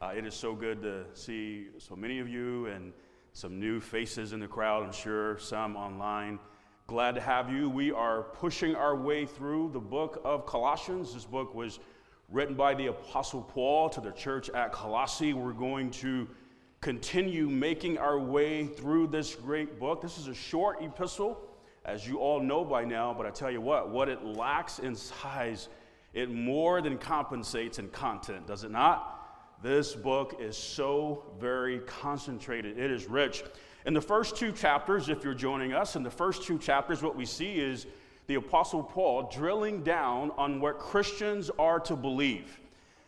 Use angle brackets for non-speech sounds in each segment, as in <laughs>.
Uh, it is so good to see so many of you and some new faces in the crowd, I'm sure, some online. Glad to have you. We are pushing our way through the book of Colossians. This book was written by the Apostle Paul to the church at Colossae. We're going to continue making our way through this great book. This is a short epistle, as you all know by now, but I tell you what, what it lacks in size, it more than compensates in content, does it not? This book is so very concentrated, it is rich. In the first two chapters, if you're joining us, in the first two chapters, what we see is the Apostle Paul drilling down on what Christians are to believe.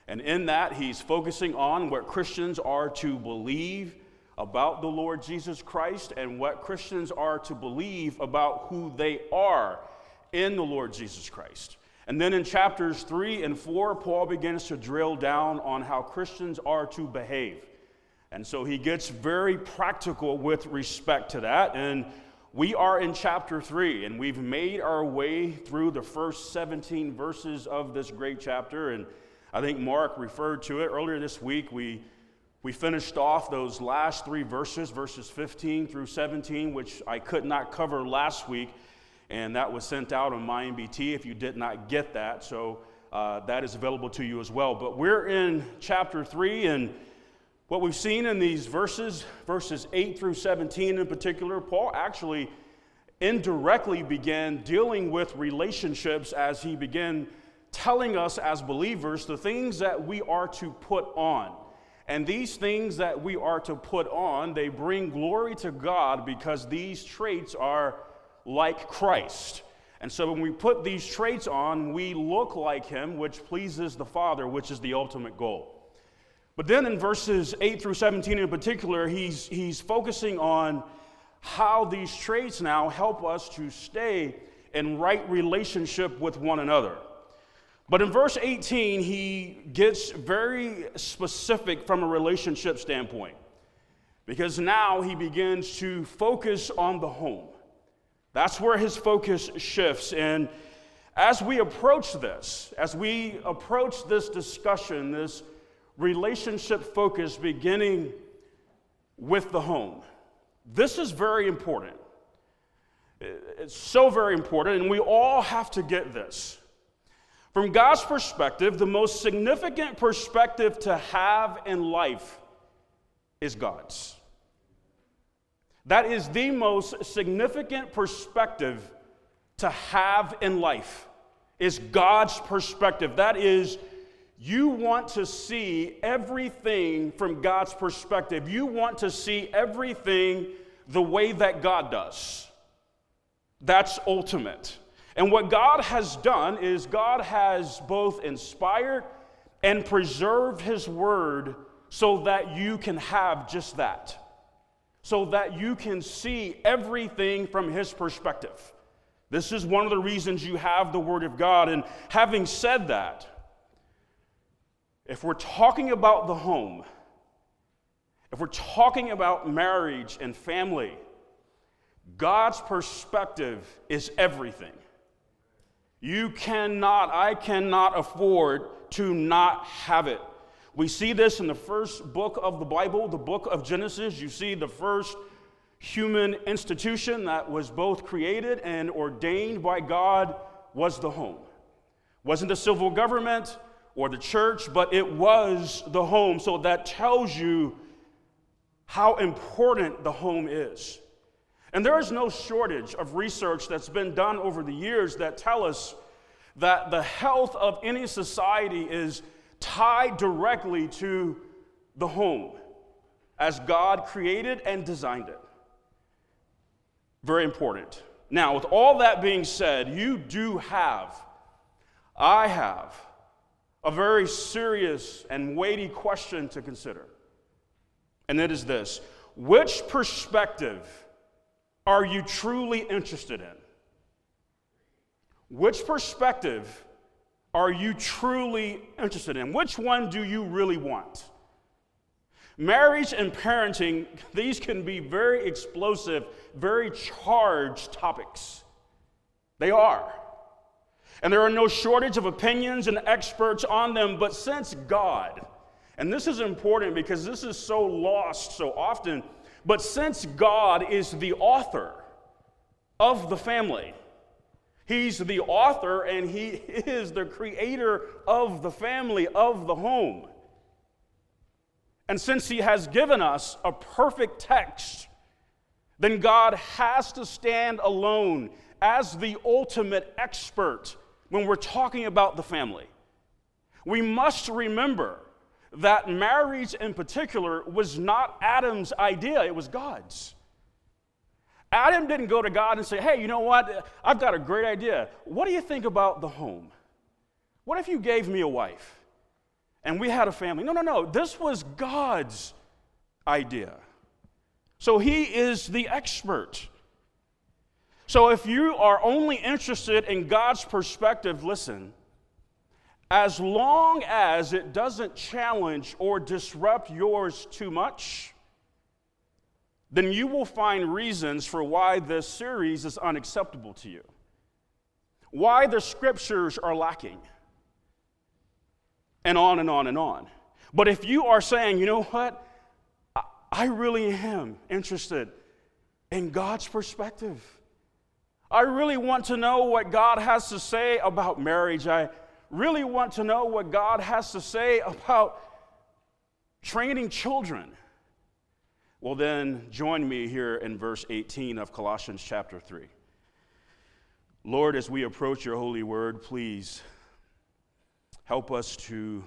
And in that, he's focusing on what Christians are to believe about the Lord Jesus Christ and what Christians are to believe about who they are in the Lord Jesus Christ. And then in chapters three and four, Paul begins to drill down on how Christians are to behave. And so he gets very practical with respect to that. And we are in chapter three, and we've made our way through the first 17 verses of this great chapter. And I think Mark referred to it earlier this week. We, we finished off those last three verses, verses 15 through 17, which I could not cover last week and that was sent out on MyMBT if you did not get that. So uh, that is available to you as well. But we're in chapter 3, and what we've seen in these verses, verses 8 through 17 in particular, Paul actually indirectly began dealing with relationships as he began telling us as believers the things that we are to put on. And these things that we are to put on, they bring glory to God because these traits are like Christ. And so when we put these traits on, we look like him, which pleases the Father, which is the ultimate goal. But then in verses 8 through 17 in particular, he's, he's focusing on how these traits now help us to stay in right relationship with one another. But in verse 18, he gets very specific from a relationship standpoint because now he begins to focus on the home. That's where his focus shifts. And as we approach this, as we approach this discussion, this relationship focus beginning with the home, this is very important. It's so very important, and we all have to get this. From God's perspective, the most significant perspective to have in life is God's. That is the most significant perspective to have in life is God's perspective. That is you want to see everything from God's perspective. You want to see everything the way that God does. That's ultimate. And what God has done is God has both inspired and preserved His word so that you can have just that so that you can see everything from his perspective. This is one of the reasons you have the Word of God. And having said that, if we're talking about the home, if we're talking about marriage and family, God's perspective is everything. You cannot, I cannot afford to not have it. We see this in the first book of the Bible, the book of Genesis. You see the first human institution that was both created and ordained by God was the home. Wasn't the civil government or the church, but it was the home. So that tells you how important the home is. And there is no shortage of research that's been done over the years that tell us that the health of any society is tied directly to the home as God created and designed it. Very important. Now, with all that being said, you do have, I have, a very serious and weighty question to consider. And it is this Which perspective are you truly interested in? Which perspective are you truly interested in? Which one do you really want? Marriage and parenting, <laughs> these can be very explosive, very charged topics. They are. And there are no shortage of opinions and experts on them, but since God, And this is important because this is so lost so often. But since God is the author of the family, He's the author and He is the creator of the family, of the home. And since He has given us a perfect text, then God has to stand alone as the ultimate expert when we're talking about the family. We must remember that marriage in particular was not Adam's idea, it was God's. Adam didn't go to God and say, Hey, you know what? I've got a great idea. What do you think about the home? What if you gave me a wife and we had a family? No, no, no. This was God's idea. So he is the expert. So if you are only interested in God's perspective, listen, as long as it doesn't challenge or disrupt yours too much, then you will find reasons for why this series is unacceptable to you, why the scriptures are lacking, and on and on and on. But if you are saying, you know what, I really am interested in God's perspective. I really want to know what God has to say about marriage. I really want to know what God has to say about training children. Well, then join me here in verse 18 of Colossians chapter 3. Lord, as we approach your holy word, please help us to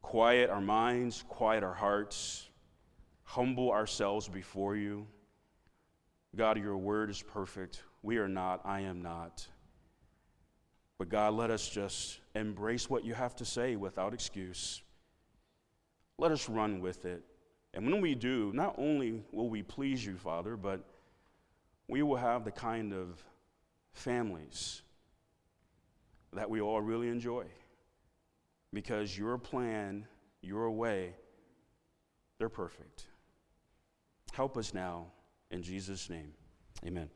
quiet our minds, quiet our hearts, humble ourselves before you. God, your word is perfect. We are not, I am not. But God, let us just embrace what you have to say without excuse. Let us run with it. And when we do, not only will we please you, Father, but we will have the kind of families that we all really enjoy. Because your plan, your way, they're perfect. Help us now in Jesus' name. Amen.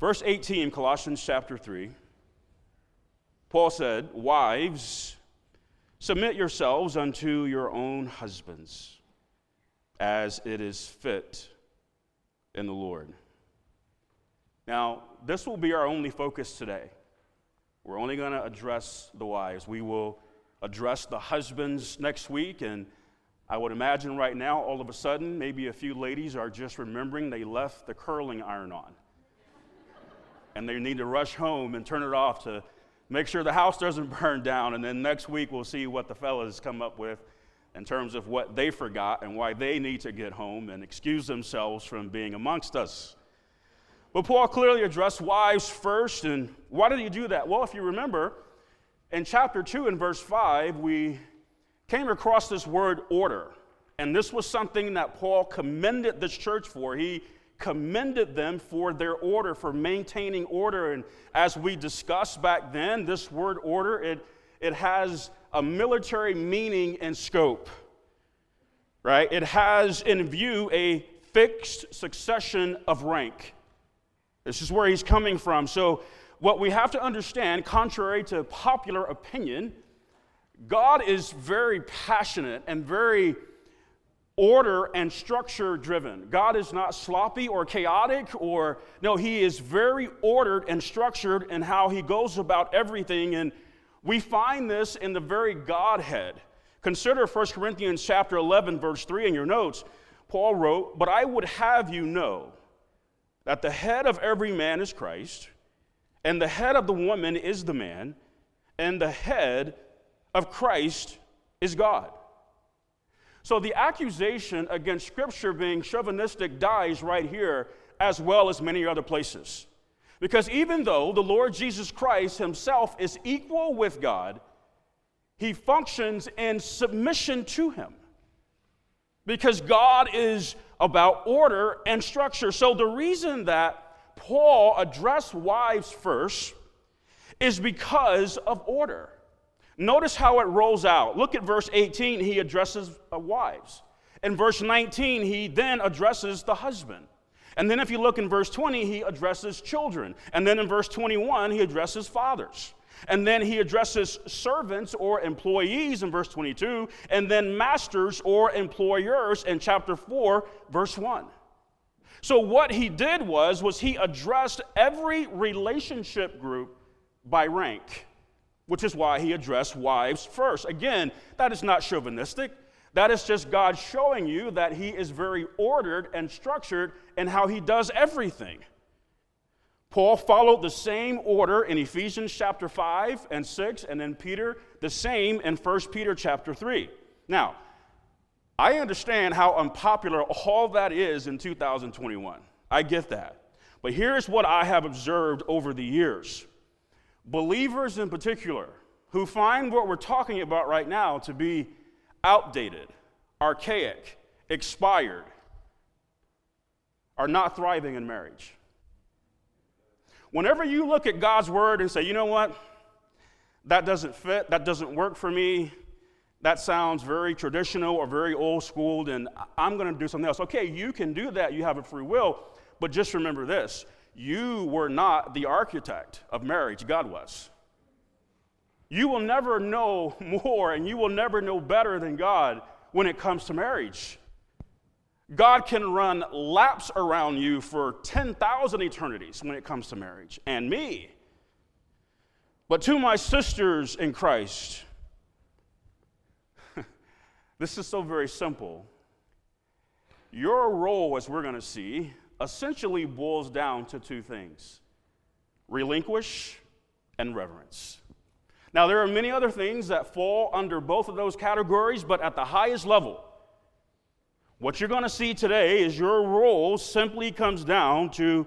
Verse 18, Colossians chapter 3. Paul said, Wives, submit yourselves unto your own husbands as it is fit in the Lord. Now, this will be our only focus today. We're only going to address the wives. We will address the husbands next week, and I would imagine right now, all of a sudden, maybe a few ladies are just remembering they left the curling iron on. <laughs> and they need to rush home and turn it off to make sure the house doesn't <laughs> burn down. And then next week, we'll see what the fellas come up with in terms of what they forgot and why they need to get home and excuse themselves from being amongst us. But Paul clearly addressed wives first, and why did he do that? Well, if you remember, in chapter 2 and verse 5, we came across this word order. And this was something that Paul commended this church for. He commended them for their order, for maintaining order. And as we discussed back then, this word order, it, it has a military meaning and scope, right? It has in view a fixed succession of rank. This is where he's coming from. So, what we have to understand, contrary to popular opinion, God is very passionate and very order and structure driven. God is not sloppy or chaotic or, no, He is very ordered and structured in how He goes about everything. And we find this in the very Godhead. Consider 1 Corinthians chapter 11, verse 3 in your notes. Paul wrote, But I would have you know that the head of every man is Christ, and the head of the woman is the man, and the head of Christ is God. So the accusation against Scripture being chauvinistic dies right here, as well as many other places. Because even though the Lord Jesus Christ himself is equal with God, he functions in submission to him. Because God is about order and structure. So the reason that Paul addressed wives first is because of order. Notice how it rolls out. Look at verse 18, he addresses uh, wives. In verse 19, he then addresses the husband. And then if you look in verse 20, he addresses children. And then in verse 21, he addresses fathers. And then he addresses servants or employees in verse 22, and then masters or employers in chapter 4, verse 1. So what he did was was he addressed every relationship group by rank, which is why he addressed wives first. Again, that is not chauvinistic. That is just God showing you that he is very ordered and structured in how he does everything. Paul followed the same order in Ephesians chapter 5 and 6, and then Peter the same in 1 Peter chapter 3. Now, I understand how unpopular all that is in 2021. I get that. But here's what I have observed over the years believers in particular who find what we're talking about right now to be outdated, archaic, expired, are not thriving in marriage. Whenever you look at God's word and say, you know what, that doesn't fit, that doesn't work for me, that sounds very traditional or very old schooled, and I'm going to do something else. Okay, you can do that, you have a free will, but just remember this you were not the architect of marriage, God was. You will never know more and you will never know better than God when it comes to marriage. God can run laps around you for 10,000 eternities when it comes to marriage, and me. But to my sisters in Christ, <laughs> this is so very simple. Your role, as we're going to see, essentially boils down to two things relinquish and reverence. Now, there are many other things that fall under both of those categories, but at the highest level, what you're going to see today is your role simply comes down to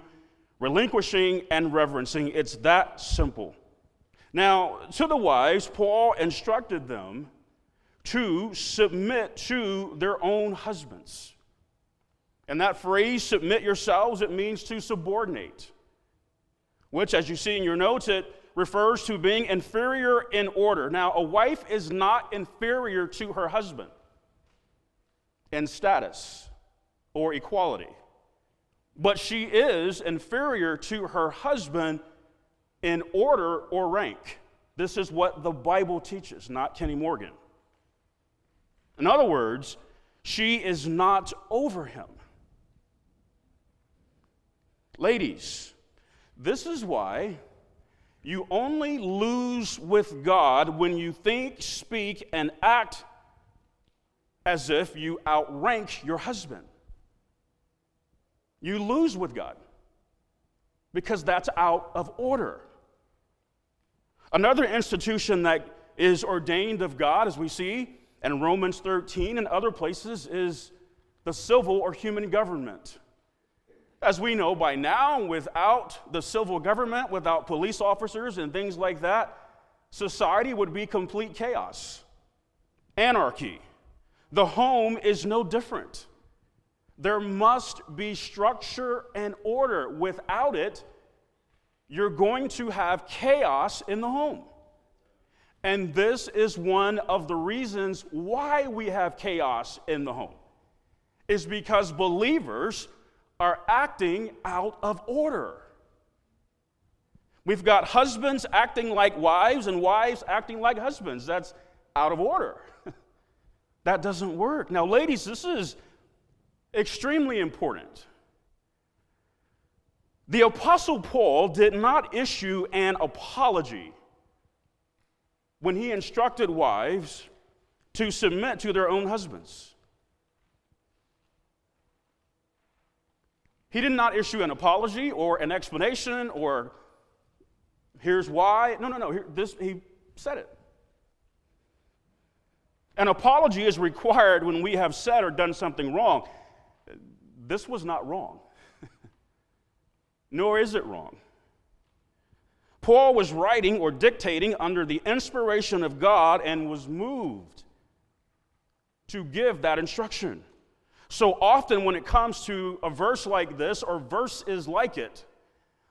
relinquishing and reverencing. It's that simple. Now, to the wives, Paul instructed them to submit to their own husbands. And that phrase, submit yourselves, it means to subordinate, which, as you see in your notes, it refers to being inferior in order. Now, a wife is not inferior to her husband in status or equality. But she is inferior to her husband in order or rank. This is what the Bible teaches, not Kenny Morgan. In other words, she is not over him. Ladies, this is why you only lose with God when you think, speak, and act as if you outrank your husband. You lose with God because that's out of order. Another institution that is ordained of God, as we see in Romans 13 and other places, is the civil or human government. As we know by now, without the civil government, without police officers and things like that, society would be complete chaos, anarchy. The home is no different. There must be structure and order. Without it, you're going to have chaos in the home. And this is one of the reasons why we have chaos in the home. Is because believers are acting out of order. We've got husbands acting like wives and wives acting like husbands. That's out of order. <laughs> That doesn't work. Now, ladies, this is extremely important. The Apostle Paul did not issue an apology when he instructed wives to submit to their own husbands. He did not issue an apology or an explanation or here's why. No, no, no. Here, this, he said it. An apology is required when we have said or done something wrong. This was not wrong, <laughs> nor is it wrong. Paul was writing or dictating under the inspiration of God and was moved to give that instruction. So often, when it comes to a verse like this or verses like it,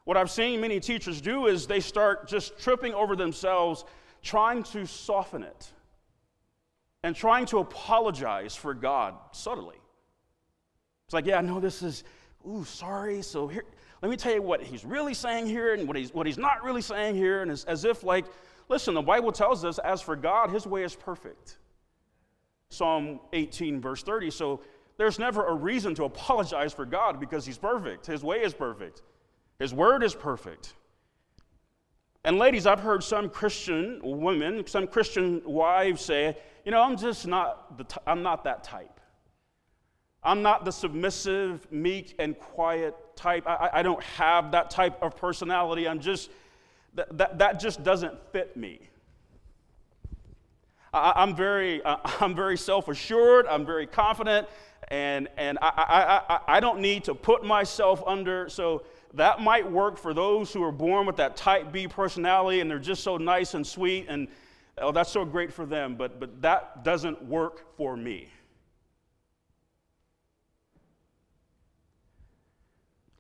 what I've seen many teachers do is they start just tripping over themselves, trying to soften it and trying to apologize for God subtly. It's like, yeah, I know this is, ooh, sorry. So here, let me tell you what he's really saying here and what he's, what he's not really saying here. And it's as if, like, listen, the Bible tells us, as for God, his way is perfect. Psalm 18, verse 30. So there's never a reason to apologize for God because he's perfect. His way is perfect, his word is perfect. And ladies, I've heard some Christian women, some Christian wives say, you know, I'm just not, the t- I'm not that type. I'm not the submissive, meek, and quiet type. I, I don't have that type of personality. I'm just, that, that, that just doesn't fit me. I, am very, <laughs> I'm very self-assured. I'm very confident, and and I, I, I, I don't need to put myself under. So that might work for those who are born with that type B personality, and they're just so nice and sweet, and oh, that's so great for them. But but that doesn't work for me.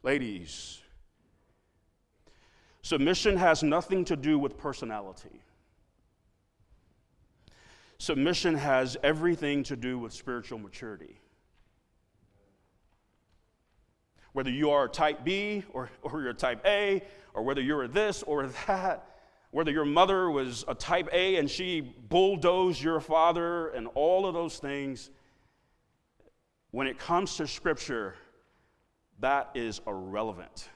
Ladies, submission has nothing to do with personality. Submission has everything to do with spiritual maturity. Whether you are type B or, <laughs> or you're type A, or whether you're this or <laughs> that, whether your mother was a type A and she bulldozed your father, and all of those things, when it comes to Scripture, that is irrelevant.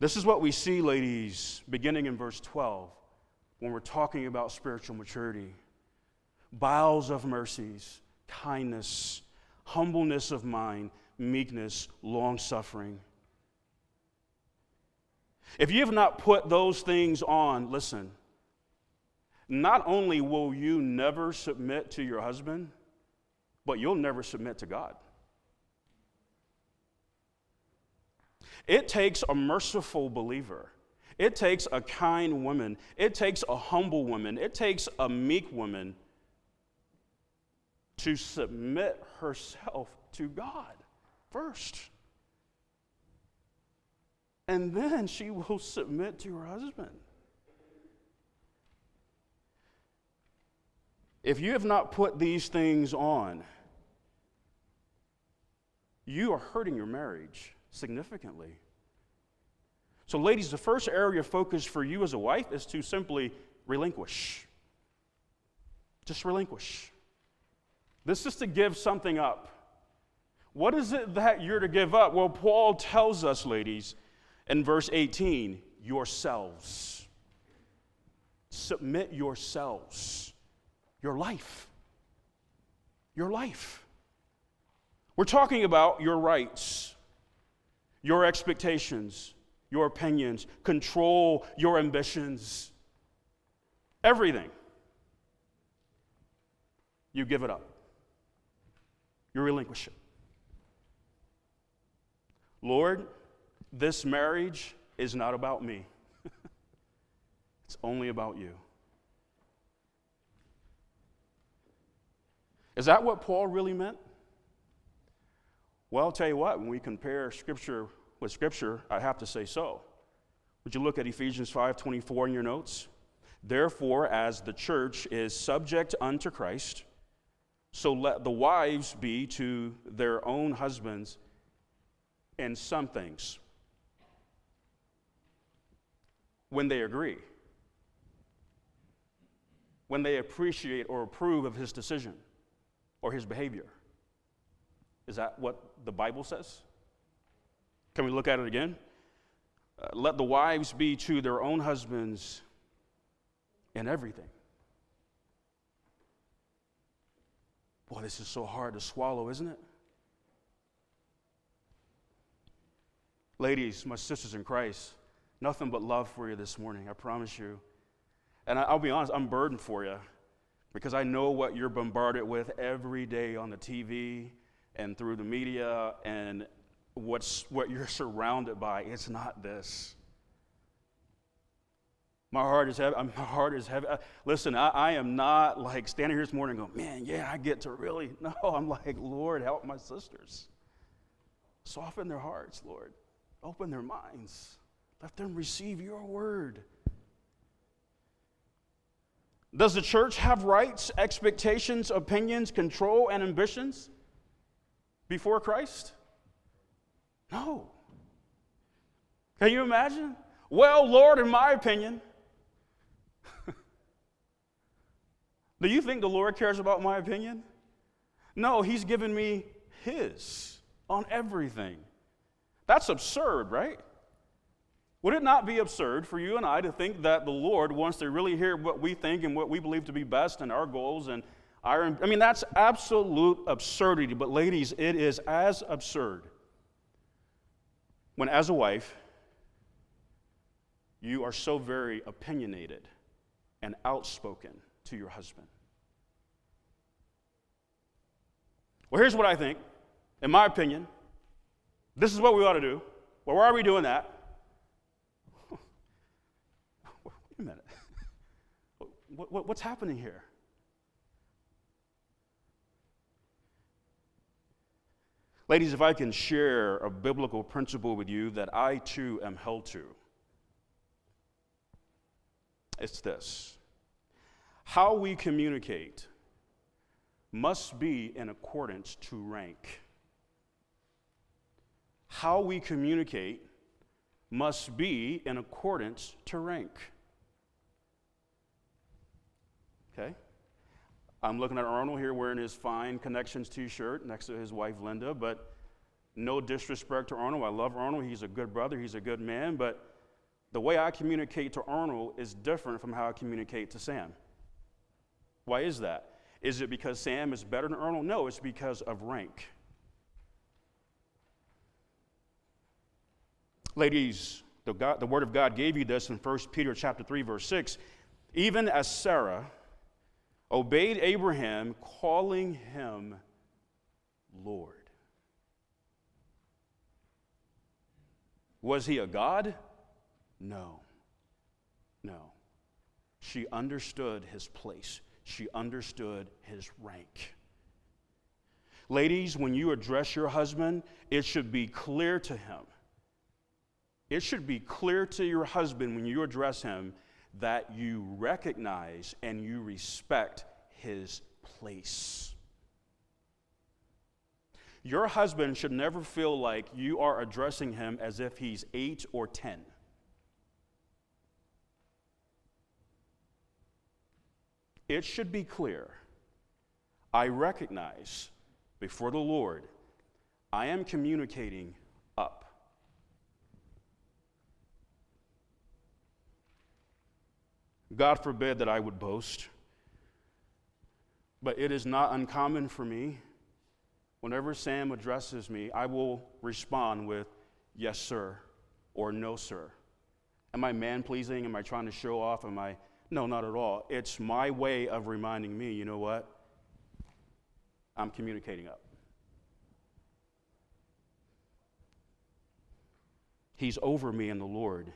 This is what we see, ladies, beginning in verse 12, when we're talking about spiritual maturity bowels of mercies, kindness, humbleness of mind, meekness, long suffering. If you have not put those things on, listen, not only will you never submit to your husband, but you'll never submit to God. It takes a merciful believer. It takes a kind woman. It takes a humble woman. It takes a meek woman to submit herself to God first. And then she will submit to her husband. If you have not put these things on, you are hurting your marriage significantly. So, ladies, the first area of focus for you as a wife is to simply relinquish. Just relinquish. This is to give something up. What is it that you're to give up? Well, Paul tells us, ladies, in verse 18, yourselves. Submit yourselves. Your life. Your life. We're talking about your rights, your expectations, your opinions, control your ambitions, everything. You give it up, you relinquish it. Lord, this marriage is not about me, <laughs> it's only about you. Is that what Paul really meant? Well, I'll tell you what, when we compare Scripture with Scripture, I have to say so. Would you look at Ephesians 5:24 in your notes? Therefore, as the church is subject unto Christ, so let the wives be to their own husbands in some things. When they agree, when they appreciate or approve of his decision or his behavior. Is that what the Bible says? Can we look at it again? Uh, let the wives be to their own husbands in everything. Boy, this is so hard to swallow, isn't it? Ladies, my sisters in Christ, nothing but love for you this morning, I promise you. And I'll be honest, I'm burdened for you because I know what you're bombarded with every day on the TV and through the media and what's what you're <laughs> surrounded by. It's not this. My heart is heavy. My heart is heavy. Listen, I, I, am not like standing here this morning going, man, yeah, I get to really. <laughs> No, I'm like, Lord, help my sisters. Soften their hearts, Lord. Open their minds. Let them receive your word. Does the church have rights, expectations, opinions, control, and ambitions? before Christ? No. Can you imagine? Well, Lord, in my opinion, <laughs> do you think the Lord cares about my opinion? No, He's given me His on everything. That's absurd, right? Would it not be absurd for you and I to think that the Lord wants to really hear what we think and what we believe to be best and our goals and our I mean that's absolute absurdity, but ladies, it is as absurd when as a wife you are so very opinionated and outspoken to your husband. Well, here's what I think. In my opinion, this is what we ought to do. Well, why are we doing that? <laughs> Wait a minute. <laughs> What, what, what's happening here? Ladies, if I can share a biblical principle with you that I too am held to, it's this how we communicate must be in accordance to rank. How we communicate must be in accordance to rank. Okay? I'm looking at Arnold here wearing his fine Connections t shirt next to his wife Linda, but no disrespect to Arnold. I love Arnold. He's a good brother, he's a good man, but the way I communicate to Arnold is different from how I communicate to Sam. Why is that? Is it because Sam is better than Arnold? No, it's because of rank. Ladies, the, God, the Word of God gave you this in 1 Peter chapter 3, verse 6. Even as Sarah obeyed Abraham, calling him Lord. Was he a God? No. No. She understood his place, she understood his rank. Ladies, when you address your husband, it should be clear to him. It should be clear to your husband when you address him that you recognize and you respect his place. Your husband should never feel like you are addressing him as if he's eight or ten. It should be clear I recognize before the Lord, I am communicating up. God forbid that I would boast, but it is not uncommon for me. Whenever Sam addresses me, I will respond with, Yes, sir, or No, sir. Am I man pleasing? Am I trying to show off? Am I no, not at all. It's my way of reminding me, you know what? I'm communicating up. He's over me in the Lord.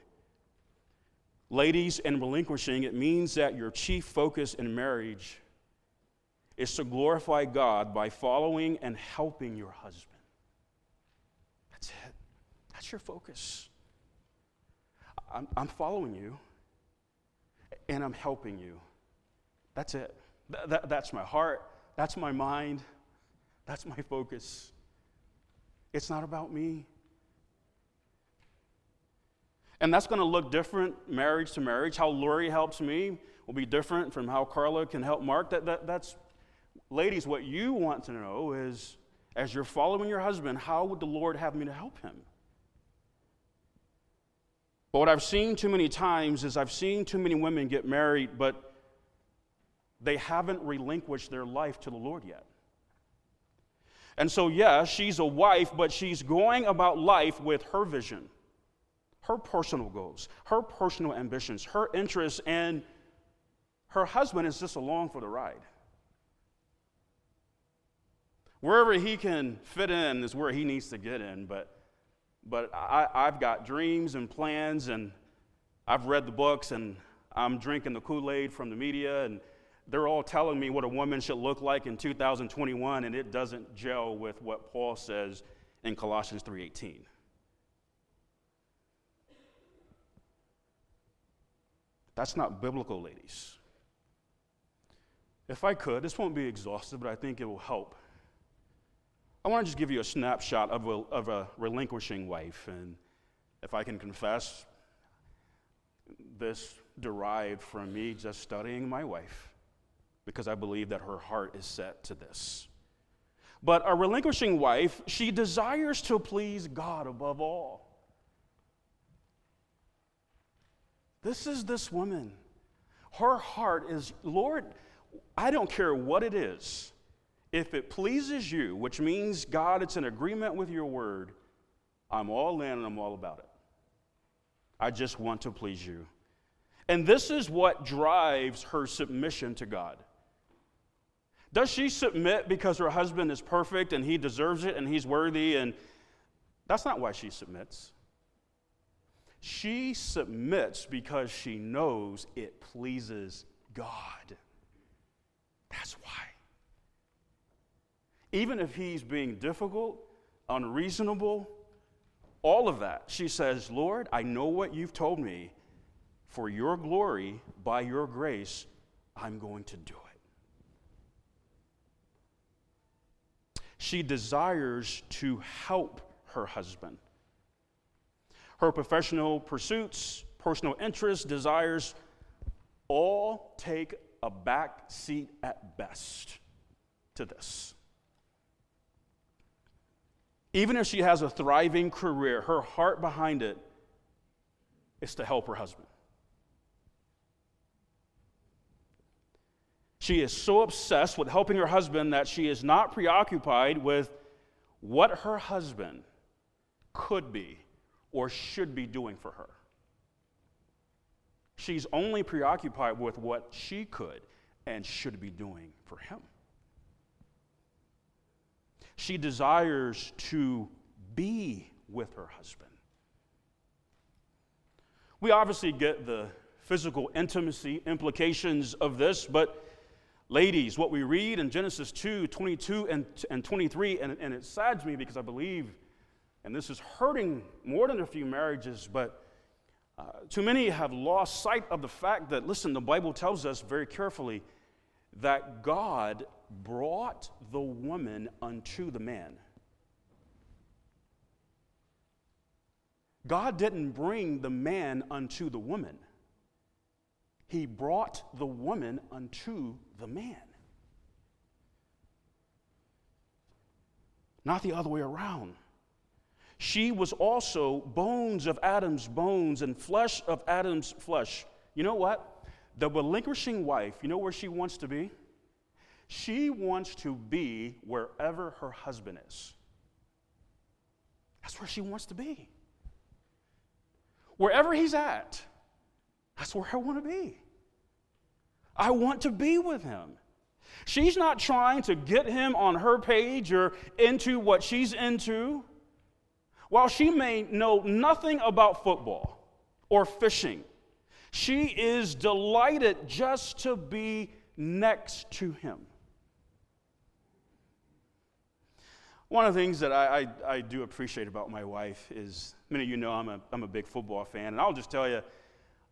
Ladies, in relinquishing, it means that your chief focus in marriage is to glorify God by following and helping your husband. That's it. That's your focus. I'm, I'm following you and I'm helping you. That's it. Th- th- that's my heart. That's my mind. That's my focus. It's not about me. And that's going to look different marriage to marriage. How Lori helps me will be different from how Carla can help Mark. That, that, that's, ladies, what you want to know is as you're following your husband, how would the Lord have me to help him? But what I've seen too many times is I've seen too many women get married, but they haven't relinquished their life to the Lord yet. And so, yeah, she's a wife, but she's going about life with her vision, her personal goals, her personal ambitions, her interests, and her husband is just along for the ride. Wherever he can fit in is where he needs to get in, but but I, I've got dreams and plans, and I've read the books, and I'm drinking the Kool Aid from the media, and they're all telling me what a woman should look like in 2021, and it doesn't gel with what Paul says in Colossians 3:18. That's not biblical, ladies. If I could, this won't be exhaustive, but I think it will help. I want to just give you a snapshot of a, of a relinquishing wife. And if I can confess, this derived from me just studying my wife because I believe that her heart is set to this. But a relinquishing wife, she desires to please God above all. This is this woman. Her heart is, Lord, I don't care what it is. If it pleases you, which means, God, it's in agreement with your word, I'm all in and I'm all about it. I just want to please you. And this is what drives her submission to God. Does she submit because her husband is perfect and he deserves it and he's worthy? And that's not why she submits. She submits because she knows it pleases God. That's why. Even if he's being difficult, unreasonable, all of that, she says, Lord, I know what you've told me. For your glory, by your grace, I'm going to do it. She desires to help her husband. Her professional pursuits, personal interests, desires all take a back seat at best to this. Even if she has a thriving career, her heart behind it is to help her husband. She is so obsessed with helping her husband that she is not preoccupied with what her husband could be or should be doing for her. She's only preoccupied with what she could and should be doing for him. She desires to be with her husband. We obviously get the physical intimacy implications of this, but Ladies, what we read in Genesis 2 22 and, and 23, and, and it saddens me because I believe, and this is hurting more than a few marriages, but uh, too many have lost sight of the fact that, listen, the Bible tells us very carefully that God brought the woman unto the man. God didn't bring the man unto the woman. He brought the woman unto the man. Not the other way around. She was also bones of Adam's bones and flesh of Adam's flesh. You know what? The relinquishing wife, you know where she wants to be? She wants to be wherever her husband is. That's where she wants to be. Wherever he's at, that's where I want to be. I want to be with him. She's not trying to get him on her page or into what she's into. While she may know nothing about football or fishing, she is delighted just to be next to him. One of the things that I, I, I, do appreciate about my wife is many of you know I'm a, I'm a big football fan, and I'll just tell you,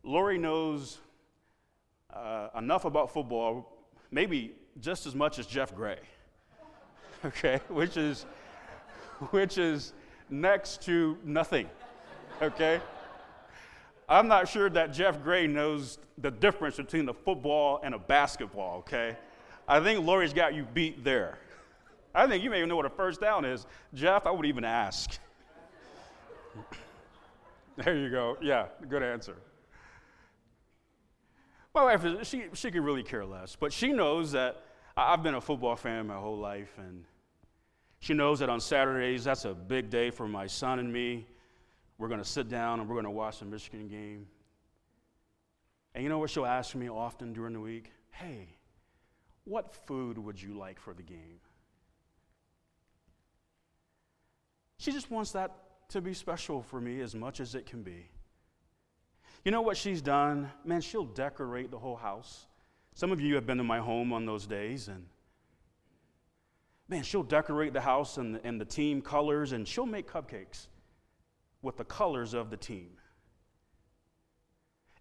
Lori knows uh, enough about football, maybe just as much as Jeff Gray, <laughs> okay, which is, which is next to nothing, okay? I'm not sure that Jeff Gray knows the difference between a football and a basketball, okay? I think Lori's got you beat there. I think you may even know what a first down is. Jeff, I would even ask. <laughs> there you go. Yeah, good answer. My wife, she, she could really care less, but she knows that I've been a football fan my whole life, and she knows that on Saturdays, that's a big day for my son and me. We're going to sit down and we're going to watch the Michigan game. And you know what she'll ask me often during the week? Hey, what food would you like for the game? She just wants that to be special for me as much as it can be. You know what she's done? Man, she'll decorate the whole house. Some of you have been to my home on those days, and man, she'll decorate the house and the, and the team colors, and she'll make cupcakes with the colors of the team.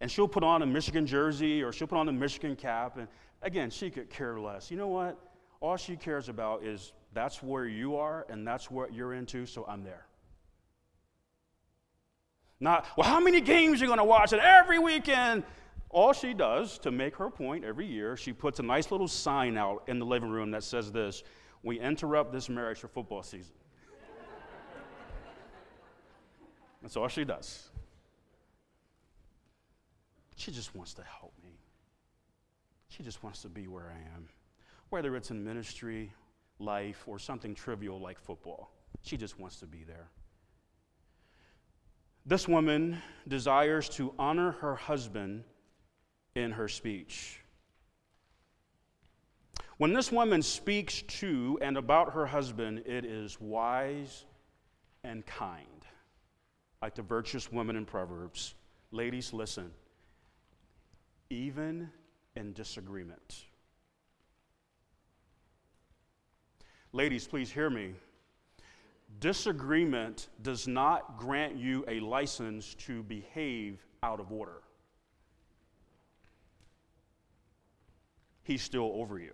And she'll put on a Michigan jersey or she'll put on a Michigan cap. And again, she could care less. You know what? All she cares about is That's where you are, and that's what you're into, so I'm there. Not, well, how many games are you going to watch? And every weekend, all she does to make her point every year, she puts a nice little sign out in the living room that says this We interrupt this marriage for football season. <laughs> That's all she does. She just wants to help me. She just wants to be where I am, whether it's in ministry, life, or something trivial like football. She just wants to be there. This woman desires to honor her husband in her speech. When this woman speaks to and about her husband, it is wise and kind, like the virtuous woman in Proverbs. Ladies, listen. Even in disagreement. Ladies, please hear me. Disagreement does not grant you a license to behave out of order. He's still over you.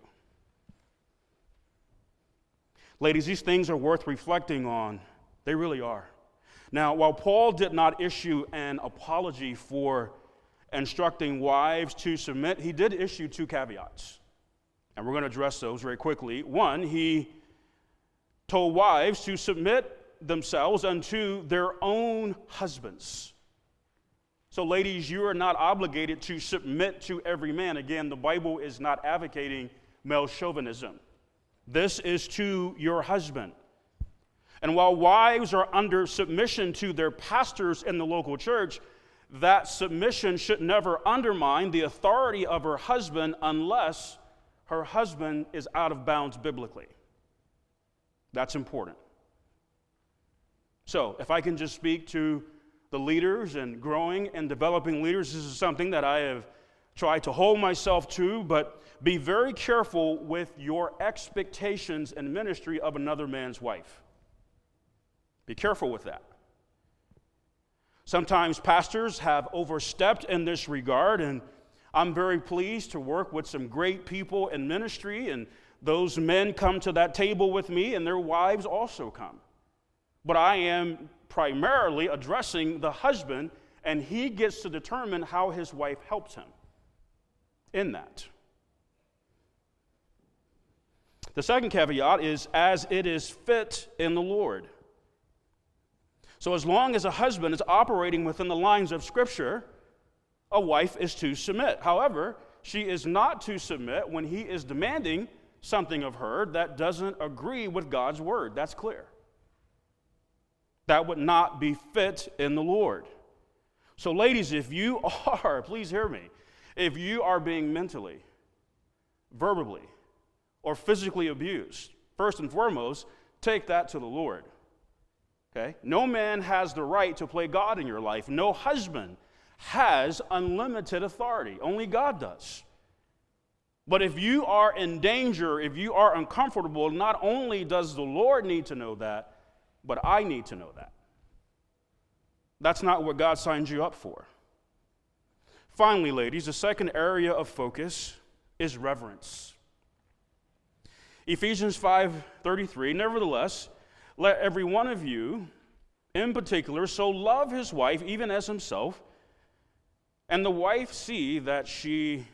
Ladies, these things are worth reflecting on. They really are. Now, while Paul did not issue an apology for instructing wives to submit, he did issue two caveats. And we're going to address those very quickly. One, he told wives to submit themselves unto their own husbands. So, ladies, you are not obligated to submit to every man. Again, the Bible is not advocating male chauvinism. This is to your husband. And while wives are under submission to their pastors in the local church, that submission should never undermine the authority of her husband unless her husband is out of bounds biblically. That's important. So, if I can just speak to the leaders and growing and developing leaders, this is something that I have tried to hold myself to, but be very careful with your expectations and ministry of another man's wife. Be careful with that. Sometimes pastors have overstepped in this regard, and I'm very pleased to work with some great people in ministry and those men come to that table with me, and their wives also come. But I am primarily addressing the husband, and he gets to determine how his wife helps him in that. The second caveat is as it is fit in the Lord. So, as long as a husband is operating within the lines of Scripture, a wife is to submit. However, she is not to submit when he is demanding something of her that doesn't agree with God's word. That's clear. That would not be fit in the Lord. So, ladies, if you <laughs> are, please hear me, if you are being mentally, verbally, or physically abused, first and foremost, take that to the Lord. Okay? No man has the right to play God in your life. No husband has unlimited authority. Only God does. But if you are in danger, if you are uncomfortable, not only does the Lord need to know that, but I need to know that. That's not what God signed you up for. Finally, ladies, the second area of focus is reverence. Ephesians 5:33 Nevertheless, let every one of you in particular so love his wife even as himself, and the wife see that she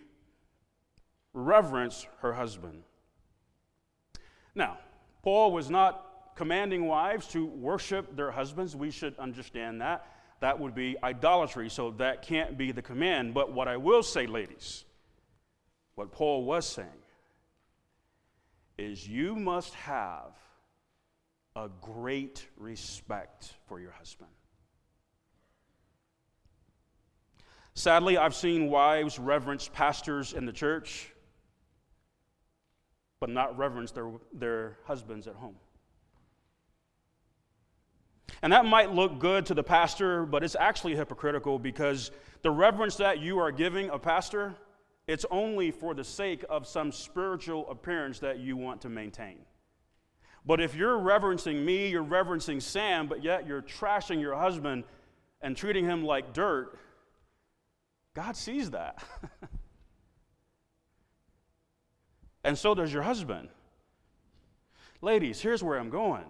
reverence her husband. Now, Paul was not commanding wives to worship their husbands. We should understand that. That would be idolatry, so that can't be the command. But what I will say, ladies, what Paul was saying is you must have a great respect for your husband. Sadly, I've seen wives reverence pastors in the church but not reverence their, their husbands at home. And that might look good to the pastor, but it's actually hypocritical because the reverence that you are giving a pastor, it's only for the sake of some spiritual appearance that you want to maintain. But if you're reverencing me, you're reverencing Sam, but yet you're trashing your husband and treating him like dirt, God sees that. <laughs> and so does your husband. Ladies, here's where I'm going.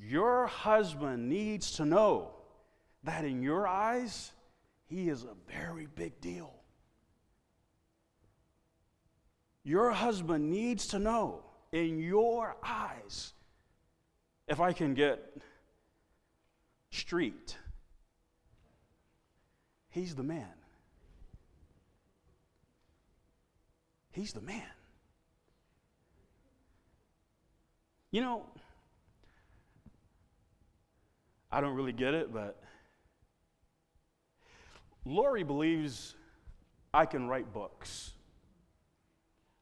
Your husband needs to know that in your eyes, he is a very big deal. Your husband needs to know in your eyes, if I can get street, he's the man. He's the man. You know, I don't really get it, but Lori believes I can write books.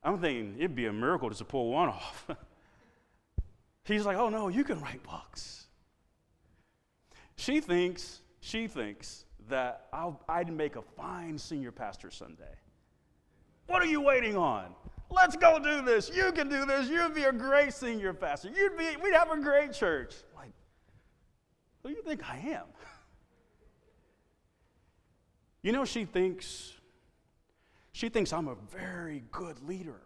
I'm thinking it'd be a miracle to pull one off. <laughs> He's like, oh no, you can write books. She thinks, she thinks that I'll, I'd make a fine senior pastor someday. What are you waiting on? Let's go do this. You can do this. You'd be a great senior pastor. You'd be, we'd have a great church. Like, who do you think I am? <laughs> You know, she thinks, she thinks I'm a very good leader.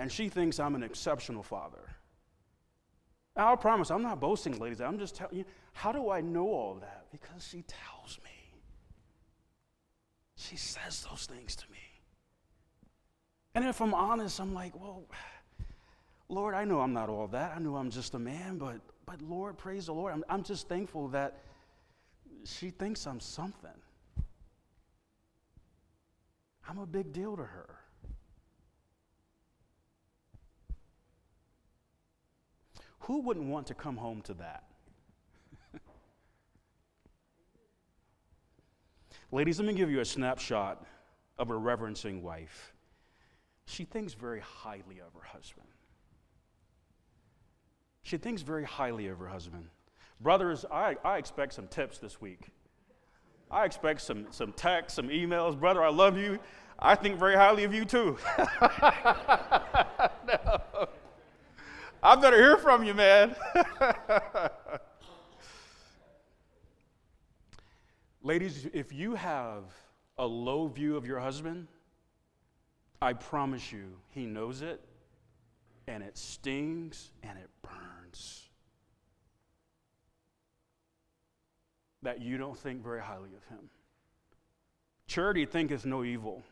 And she thinks I'm an exceptional father. I promise, I'm not boasting, ladies. I'm just telling you, how do I know all that? Because she tells me. She says those things to me. And if I'm honest, I'm like, well, Lord, I know I'm not all that. I know I'm just a man, but, but Lord, praise the Lord. I'm, I'm just thankful that she thinks I'm something. I'm a big deal to her. Who wouldn't want to come home to that? Ladies, let me give you a snapshot of a reverencing wife. She thinks very highly of her husband. She thinks very highly of her husband. Brothers, I, I expect some tips this week. I expect some, some texts, some emails. Brother, I love you. I think very highly of you too. <laughs> no. I better hear from you, man. <laughs> Ladies, if you have a low view of your husband, I promise you, he knows it, and it stings and it burns. That you don't think very highly of him. Charity thinketh no evil.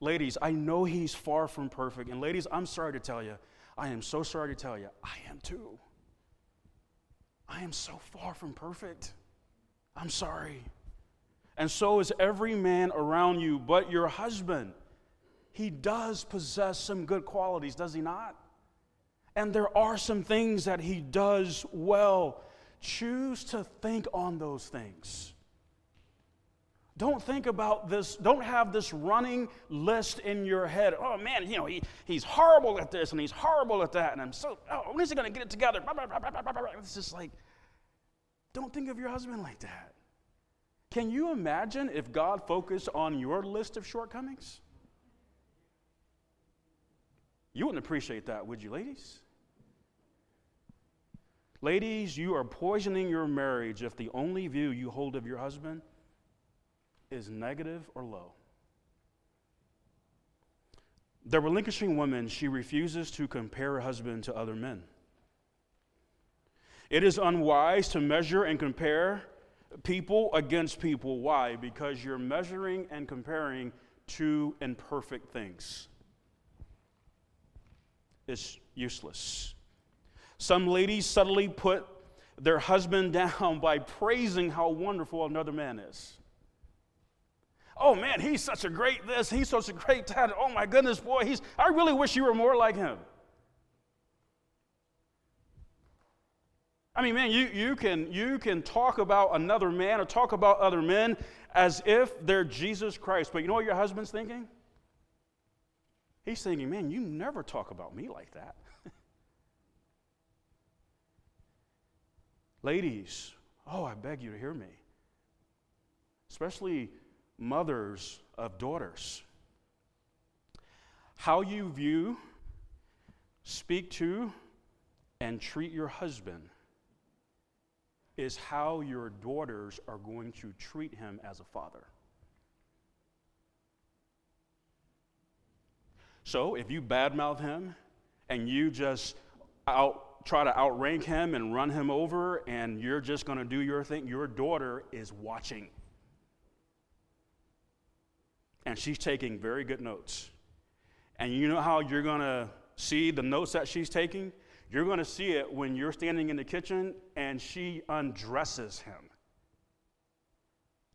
Ladies, I know he's far from perfect. And ladies, I'm sorry to tell you, I am so sorry to tell you, I am too. I am so far from perfect. I'm sorry. And so is every man around you, but your husband he does possess some good qualities, does he not? And there are some things that he does well. Choose to think on those things. Don't think about this, don't have this running list in your head. Oh man, you know, he, he's horrible at this and he's horrible at that. And I'm so, oh, when is he going to get it together? It's just like, don't think of your husband like that. Can you imagine if God focused on your list of shortcomings? You wouldn't appreciate that, would you, ladies? Ladies, you are poisoning your marriage if the only view you hold of your husband is negative or low. The relinquishing woman, she refuses to compare her husband to other men. It is unwise to measure and compare people against people. Why? Because you're measuring and comparing two imperfect things It's useless. Some ladies subtly put their husband <laughs> down by praising how wonderful another man is. Oh man, he's such a great this, he's such a great that. Oh my goodness, boy, he's I really wish you were more like him. I mean, man, you, you, can, you can talk about another man or talk about other men as if they're Jesus Christ. But you know what your husband's thinking? He's thinking, man, you never talk about me like that. <laughs> Ladies, oh, I beg you to hear me. Especially mothers of daughters. How you view, speak to, and treat your husband is how your daughters are going to treat him as a father. So if you badmouth him, and you just out, try to outrank him and run him over, and you're just going to do your thing, your daughter is watching. And she's taking very good notes. And you know how you're going to see the notes that she's taking? You're going to see it when you're standing in the kitchen and she undresses him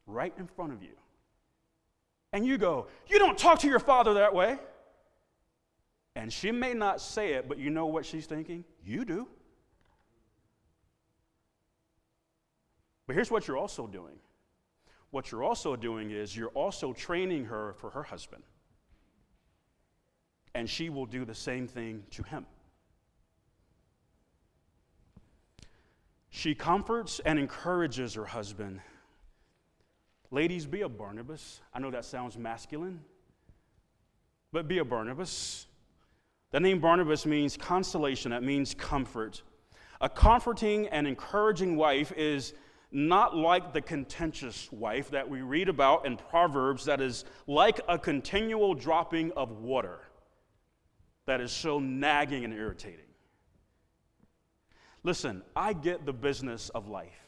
right in front of you. And you go, You don't talk to your father that way. And she may not say it, but you know what she's thinking? You do. But here's what you're also doing what you're also doing is you're also training her for her husband. And she will do the same thing to him. She comforts and encourages her husband. Ladies, be a Barnabas. I know that sounds masculine, but be a Barnabas. The name Barnabas means consolation, that means comfort. A comforting and encouraging wife is not like the contentious wife that we read about in Proverbs, that is like a continual dropping of water that is so nagging and irritating. Listen, I get the business of life.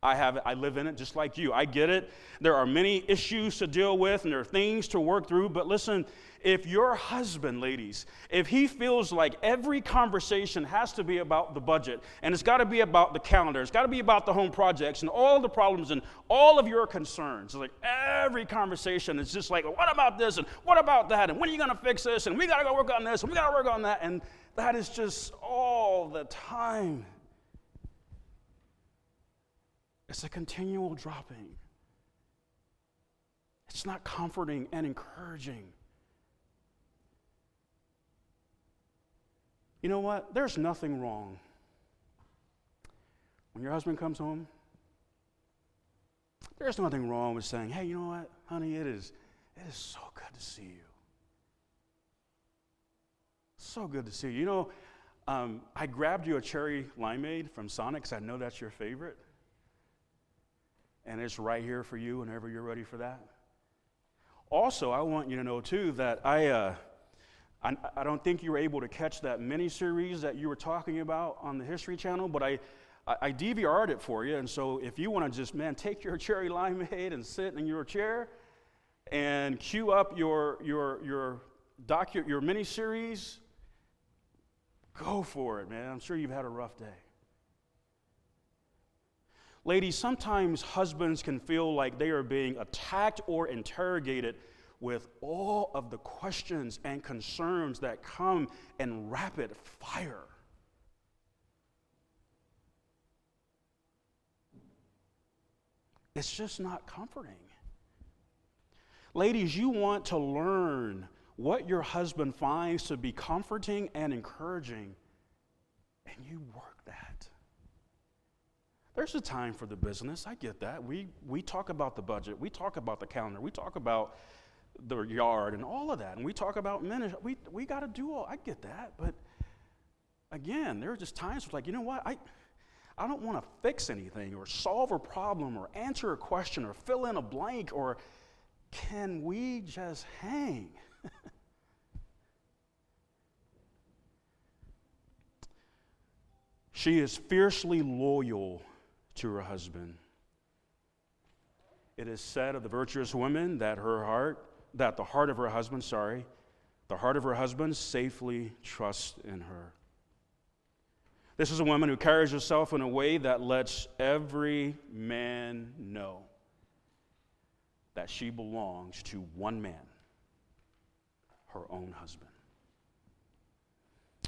I have it, I live in it just like you. I get it. There are many issues to deal with and there are things to work through, but listen, if your husband, ladies, if he feels like every conversation has to be about the budget and it's got to be about the calendar, it's got to be about the home projects and all the problems and all of your concerns, like every conversation is just like, what about this and what about that and when are you going to fix this and we got to go work on this and we got to work on that and that is just all the time. It's a continual dropping. It's not comforting and encouraging. You know what? There's nothing wrong. When your husband comes home, there's nothing wrong with saying, hey, you know what, honey, it is, it is so good to see you. So good to see you. You know, um, I grabbed you a cherry limeade from Sonic because I know that's your favorite and it's right here for you whenever you're ready for that. Also, I want you to know too that I, uh, I, I, don't think you were able to catch that mini series that you were talking about on the History Channel, but I, I, I DVR'd it for you. And so if you want to just, man, take your <laughs> cherry limeade and sit in your chair and cue up your, your, your, docu- your mini series, go for it, man. I'm sure you've had a rough day. Ladies, sometimes husbands can feel like they are being attacked or interrogated with all of the questions and concerns that come in rapid fire. It's just not comforting. Ladies, you want to learn what your husband finds to be comforting and encouraging, and you work that. there's a time for the business. I get that. We, we talk about the budget. We talk about the calendar. We talk about the yard and all of that. And we talk about ministry. We, we got to do all. I get that. But again, there are just times where, like, you know what? I, I don't want to fix anything or solve a problem or answer a question or fill in a blank or can we just hang? <laughs> she is fiercely loyal to her husband. It is said of the virtuous woman that her heart, that the heart of her husband, sorry, the heart of her husband safely trusts in her. This is a woman who carries herself in a way that lets every man know that she belongs to one man, her own husband.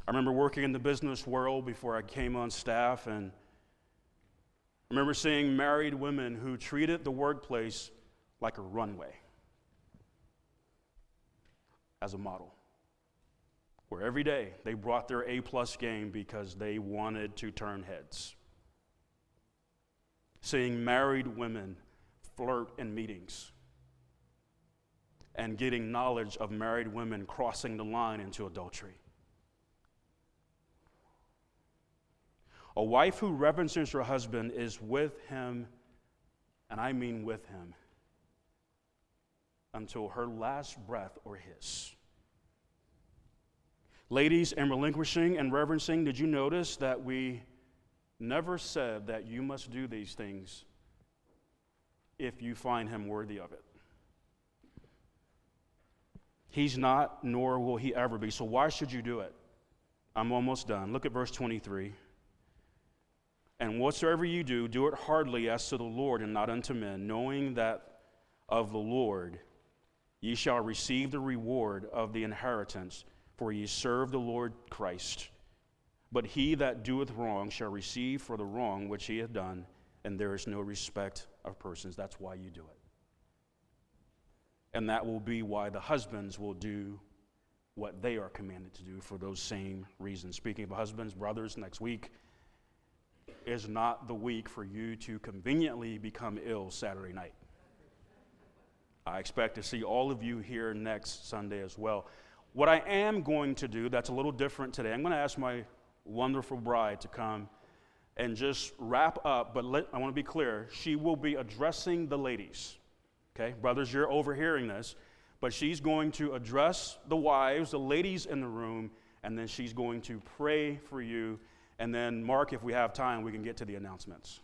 I remember working in the business world before I came on staff, and I remember seeing married women who treated the workplace like a runway as a model. Where every day they brought their A plus game because they wanted to turn heads. Seeing married women flirt in meetings and getting knowledge of married women crossing the line into adultery. A wife who reverences her husband is with him, and I mean with him, until her last breath or his. Ladies, in relinquishing and reverencing, did you notice that we never said that you must do these things if you find him worthy of it? He's not, nor will he ever be. So why should you do it? I'm almost done. Look at verse 23. And whatsoever you do, do it heartily as to the Lord and not unto men, knowing that of the Lord ye shall receive the reward of the inheritance for ye serve the Lord Christ. But he that doeth wrong shall receive for the wrong which he hath done, and there is no respect of persons. That's why you do it. And that will be why the husbands will do what they are commanded to do for those same reasons. Speaking of husbands, brothers, next week is not the week for you to conveniently become ill Saturday night. I expect to see all of you here next Sunday as well. What I am going to do that's a little different today, I'm going to ask my wonderful bride to come and just wrap up, but let, I want to be clear. She will be addressing the ladies. Okay, brothers, you're overhearing this, but she's going to address the wives, the ladies in the room, and then she's going to pray for you. And then, Mark, if we have time, we can get to the announcements.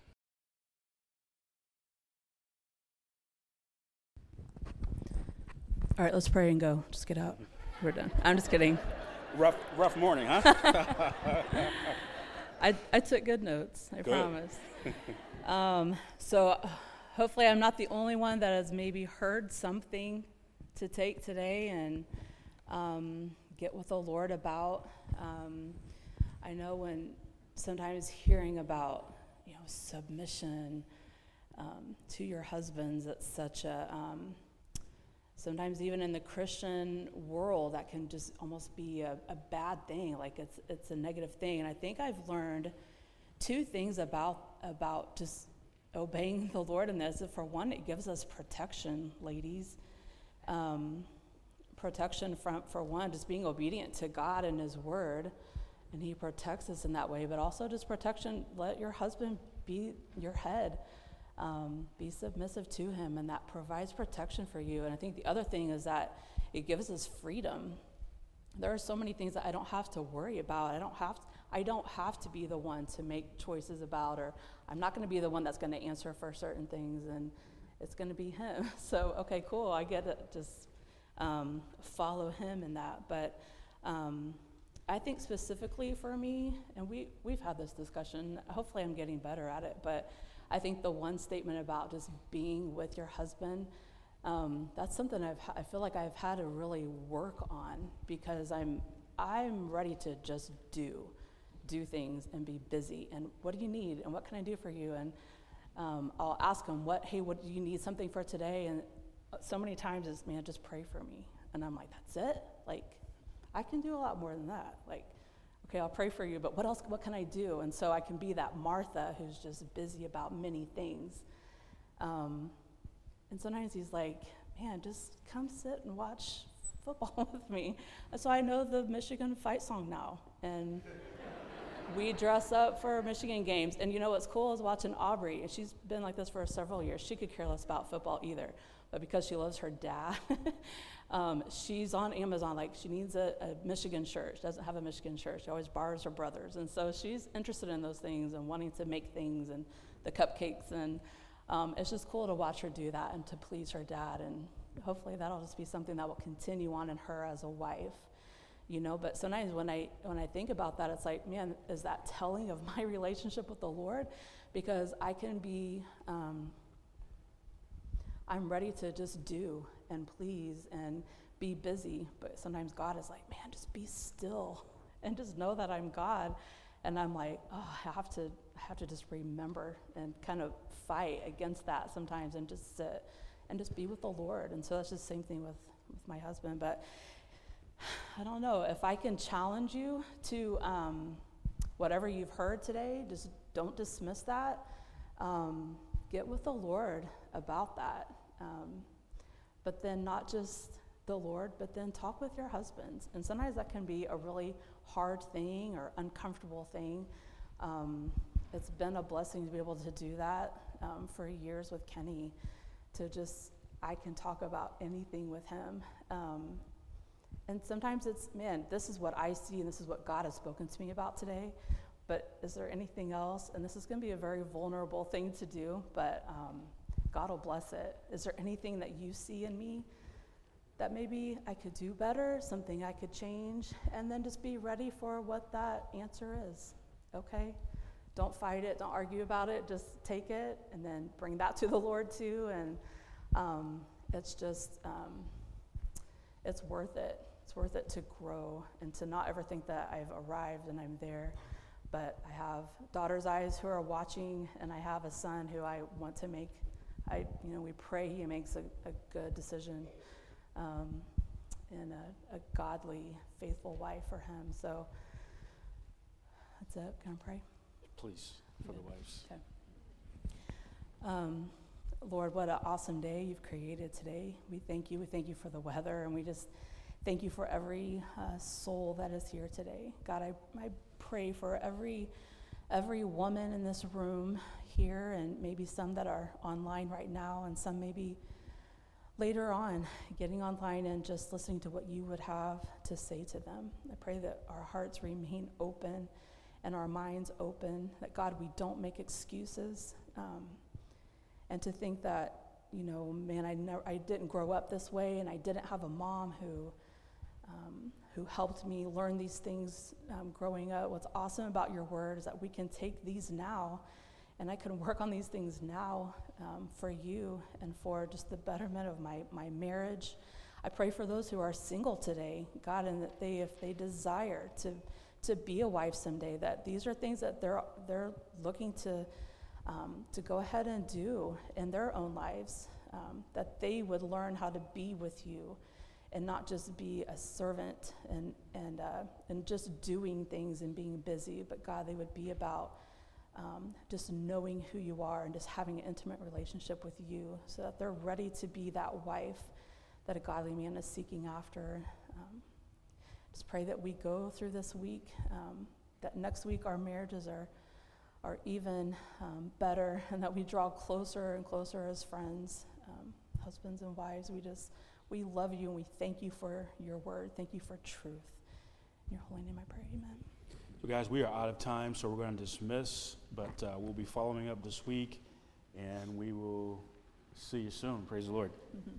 All right, let's pray and go. Just get out. We're done. I'm just kidding. Rough, rough morning, huh? <laughs> I, I took good notes, I good. promise. um, so hopefully, I'm not the only one that has maybe heard something to take today and um, get with the Lord about. Um, I know when sometimes hearing about you know submission um, to your husbands, it's such a um, sometimes even in the Christian world, that can just almost be a, a, bad thing. Like it's it's a negative thing. And I think I've learned two things about about just obeying the Lord in this. For one, it gives us protection, ladies. Um, protection from for one, just being obedient to God and His Word, and He protects us in that way. But also just protection. Let your husband be your head um, be submissive to him, and that provides protection for you. And I think the other thing is that it gives us freedom. There are so many things that I don't have to worry about. I don't have to, I don't have to be the one to make choices about, or I'm not going to be the one that's going to answer for certain things, and it's going to be him. <laughs> So okay, cool. I get it. Just um, follow him in that. But um, I think specifically for me, and we we've had this discussion. Hopefully, I'm getting better at it, but I think the one statement about just being with your husband, um, that's something I've, I feel like I've had to really work on because I'm, I'm ready to just do, do things and be busy. And what do you need? And what can I do for you? And um, I'll ask him, what, hey, what do you need something for today? And so many times it's, man, just pray for me. And I'm like, that's it? Like, I can do a lot more than that. Like, okay, I'll pray for you, but what else, what can I do? And so I can be that Martha who's just busy about many things. Um, and sometimes he's like, man, just come sit and watch <laughs> football <laughs> with me. So I know the Michigan fight song now. And we dress up for Michigan games. And you know what's cool is watching Aubrey, and she's been like this for several years. She could care less about football either. But because she loves her dad, <laughs> Um, she's on Amazon, like she needs a, a, Michigan shirt. She doesn't have a Michigan shirt. She always borrows her brother's. And so she's interested in those things and wanting to make things and the cupcakes. And um, it's just cool to watch her do that and to please her dad. And hopefully that'll just be something that will continue on in her as a wife. You know, but sometimes when I when I think about that, it's like, man, is that telling of <laughs> my relationship with the Lord? Because I can be, um, I'm ready to just do and please and be busy. But sometimes God is like, man, just be still <laughs> and just know that I'm God. And I'm like, oh, I have to, I have to just remember and kind of fight against that sometimes and just sit and just be with the Lord. And so that's just the same thing with, with my husband. But I don't know if I can challenge you to um, whatever you've heard today, just don't dismiss that. Um, get with the Lord about that. Um, but then not just the Lord, but then talk with your husbands. And sometimes that can be a really hard thing or uncomfortable thing. Um, it's been a blessing to be able to do that um, for years with Kenny, to just, I can talk about anything with him. Um, and sometimes it's, man, this is what I see and this is what God has spoken to me about today. But is there anything else? And this is going to be a very vulnerable thing to do, but um, God will bless it. Is there anything that you see in me that maybe I could do better, something I could change? And then just be ready for what that answer is, okay? Don't fight it, don't argue about it, just take it and then bring that to the Lord too. And um, it's just, um, it's worth it. It's worth it to grow and to not ever think that I've arrived and I'm there. But I have daughter's eyes who are watching, and I have a son who I want to make. I, you know, we pray he makes a, a good decision, um, and a, a godly, faithful wife for him. So that's it. Can I pray? Please, for the wives. Okay. Um, Lord, what an awesome day you've created today. We thank you. We thank you for the weather, and we just thank you for every uh, soul that is here today. God, I, I pray for every every woman in this room here, and maybe some that are online right now, and some maybe later on getting online and just listening to what you would have to say to them. I pray that our hearts remain open and our minds open, that God, we don't make excuses. Um, and to think that, you know, man, I, never, I didn't grow up this way and I didn't have a mom who, um, who helped me learn these things um, growing up. What's awesome about your word is that we can take these now and I can <laughs> work on these things now um, for you and for just the betterment of my, my marriage. I pray for those who are single today, God, and that they, if they desire to to be a wife someday, that these are things that they're, they're looking to, um, to go ahead and do in their own lives, um, that they would learn how to be with you and not just be a servant and, and, uh, and just doing things and being busy, but God, they would be about um, just knowing who you are and just having an intimate relationship with you so that they're ready to be that wife that a godly man is seeking after. Um, just pray that we go through this week, um, that next week our marriages are, are even um, better, <laughs> and that we draw closer and closer as friends, um, husbands and wives. We just, we love you and we thank you for your word. Thank you for truth. In your holy name I pray, amen. So, guys, we are out of time, so we're going to dismiss, but uh, we'll be following up this week, and we will see you soon. Praise the Lord. Mm-hmm.